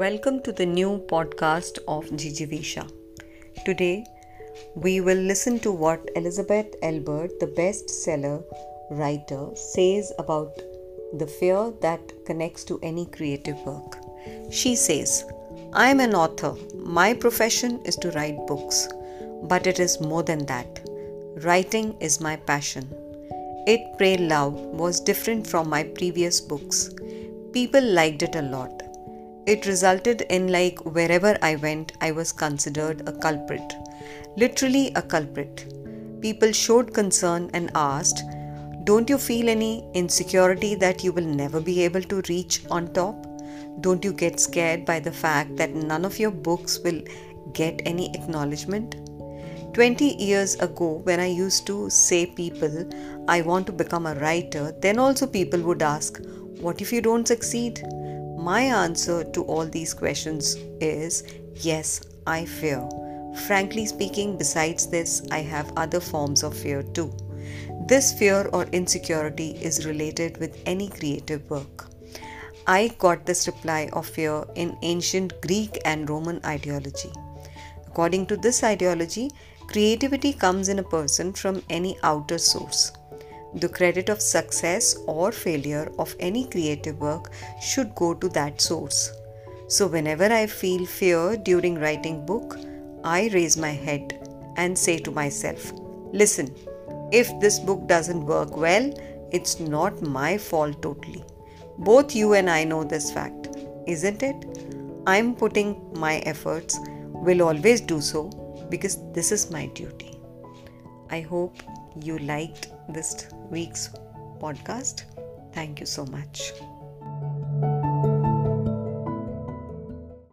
Welcome to the new podcast of Jijivisha. Today, we will listen to what Elizabeth Gilbert, the bestseller writer, says about the fear that connects to any creative work. She says, I am an author. My profession is to write books, but it is more than that. Writing is my passion. Eat Pray Love was different from my previous books. People liked it a lot. It resulted in like wherever I went, I was considered a culprit. Literally a culprit. People showed concern and asked, Don't you feel any insecurity that you will never be able to reach on top? Don't you get scared by the fact that none of your books will get any acknowledgement? 20 years ago, when I used to say people, I want to become a writer, then also people would ask, What if you don't succeed? My answer to all these questions is yes, I fear. Frankly speaking, besides this, I have other forms of fear too. This fear or insecurity is related with any creative work. I got this reply of fear in ancient Greek and Roman ideology. According to this ideology, creativity comes in a person from any outer source. The credit of success or failure of any creative work should go to that source. So whenever I feel fear during writing book, I raise my head and say to myself, listen, if this book doesn't work well, it's not my fault totally. Both you and I know this fact, isn't it? I'm putting my efforts, will always do so because this is my duty. I hope you liked this week's podcast. Thank you so much.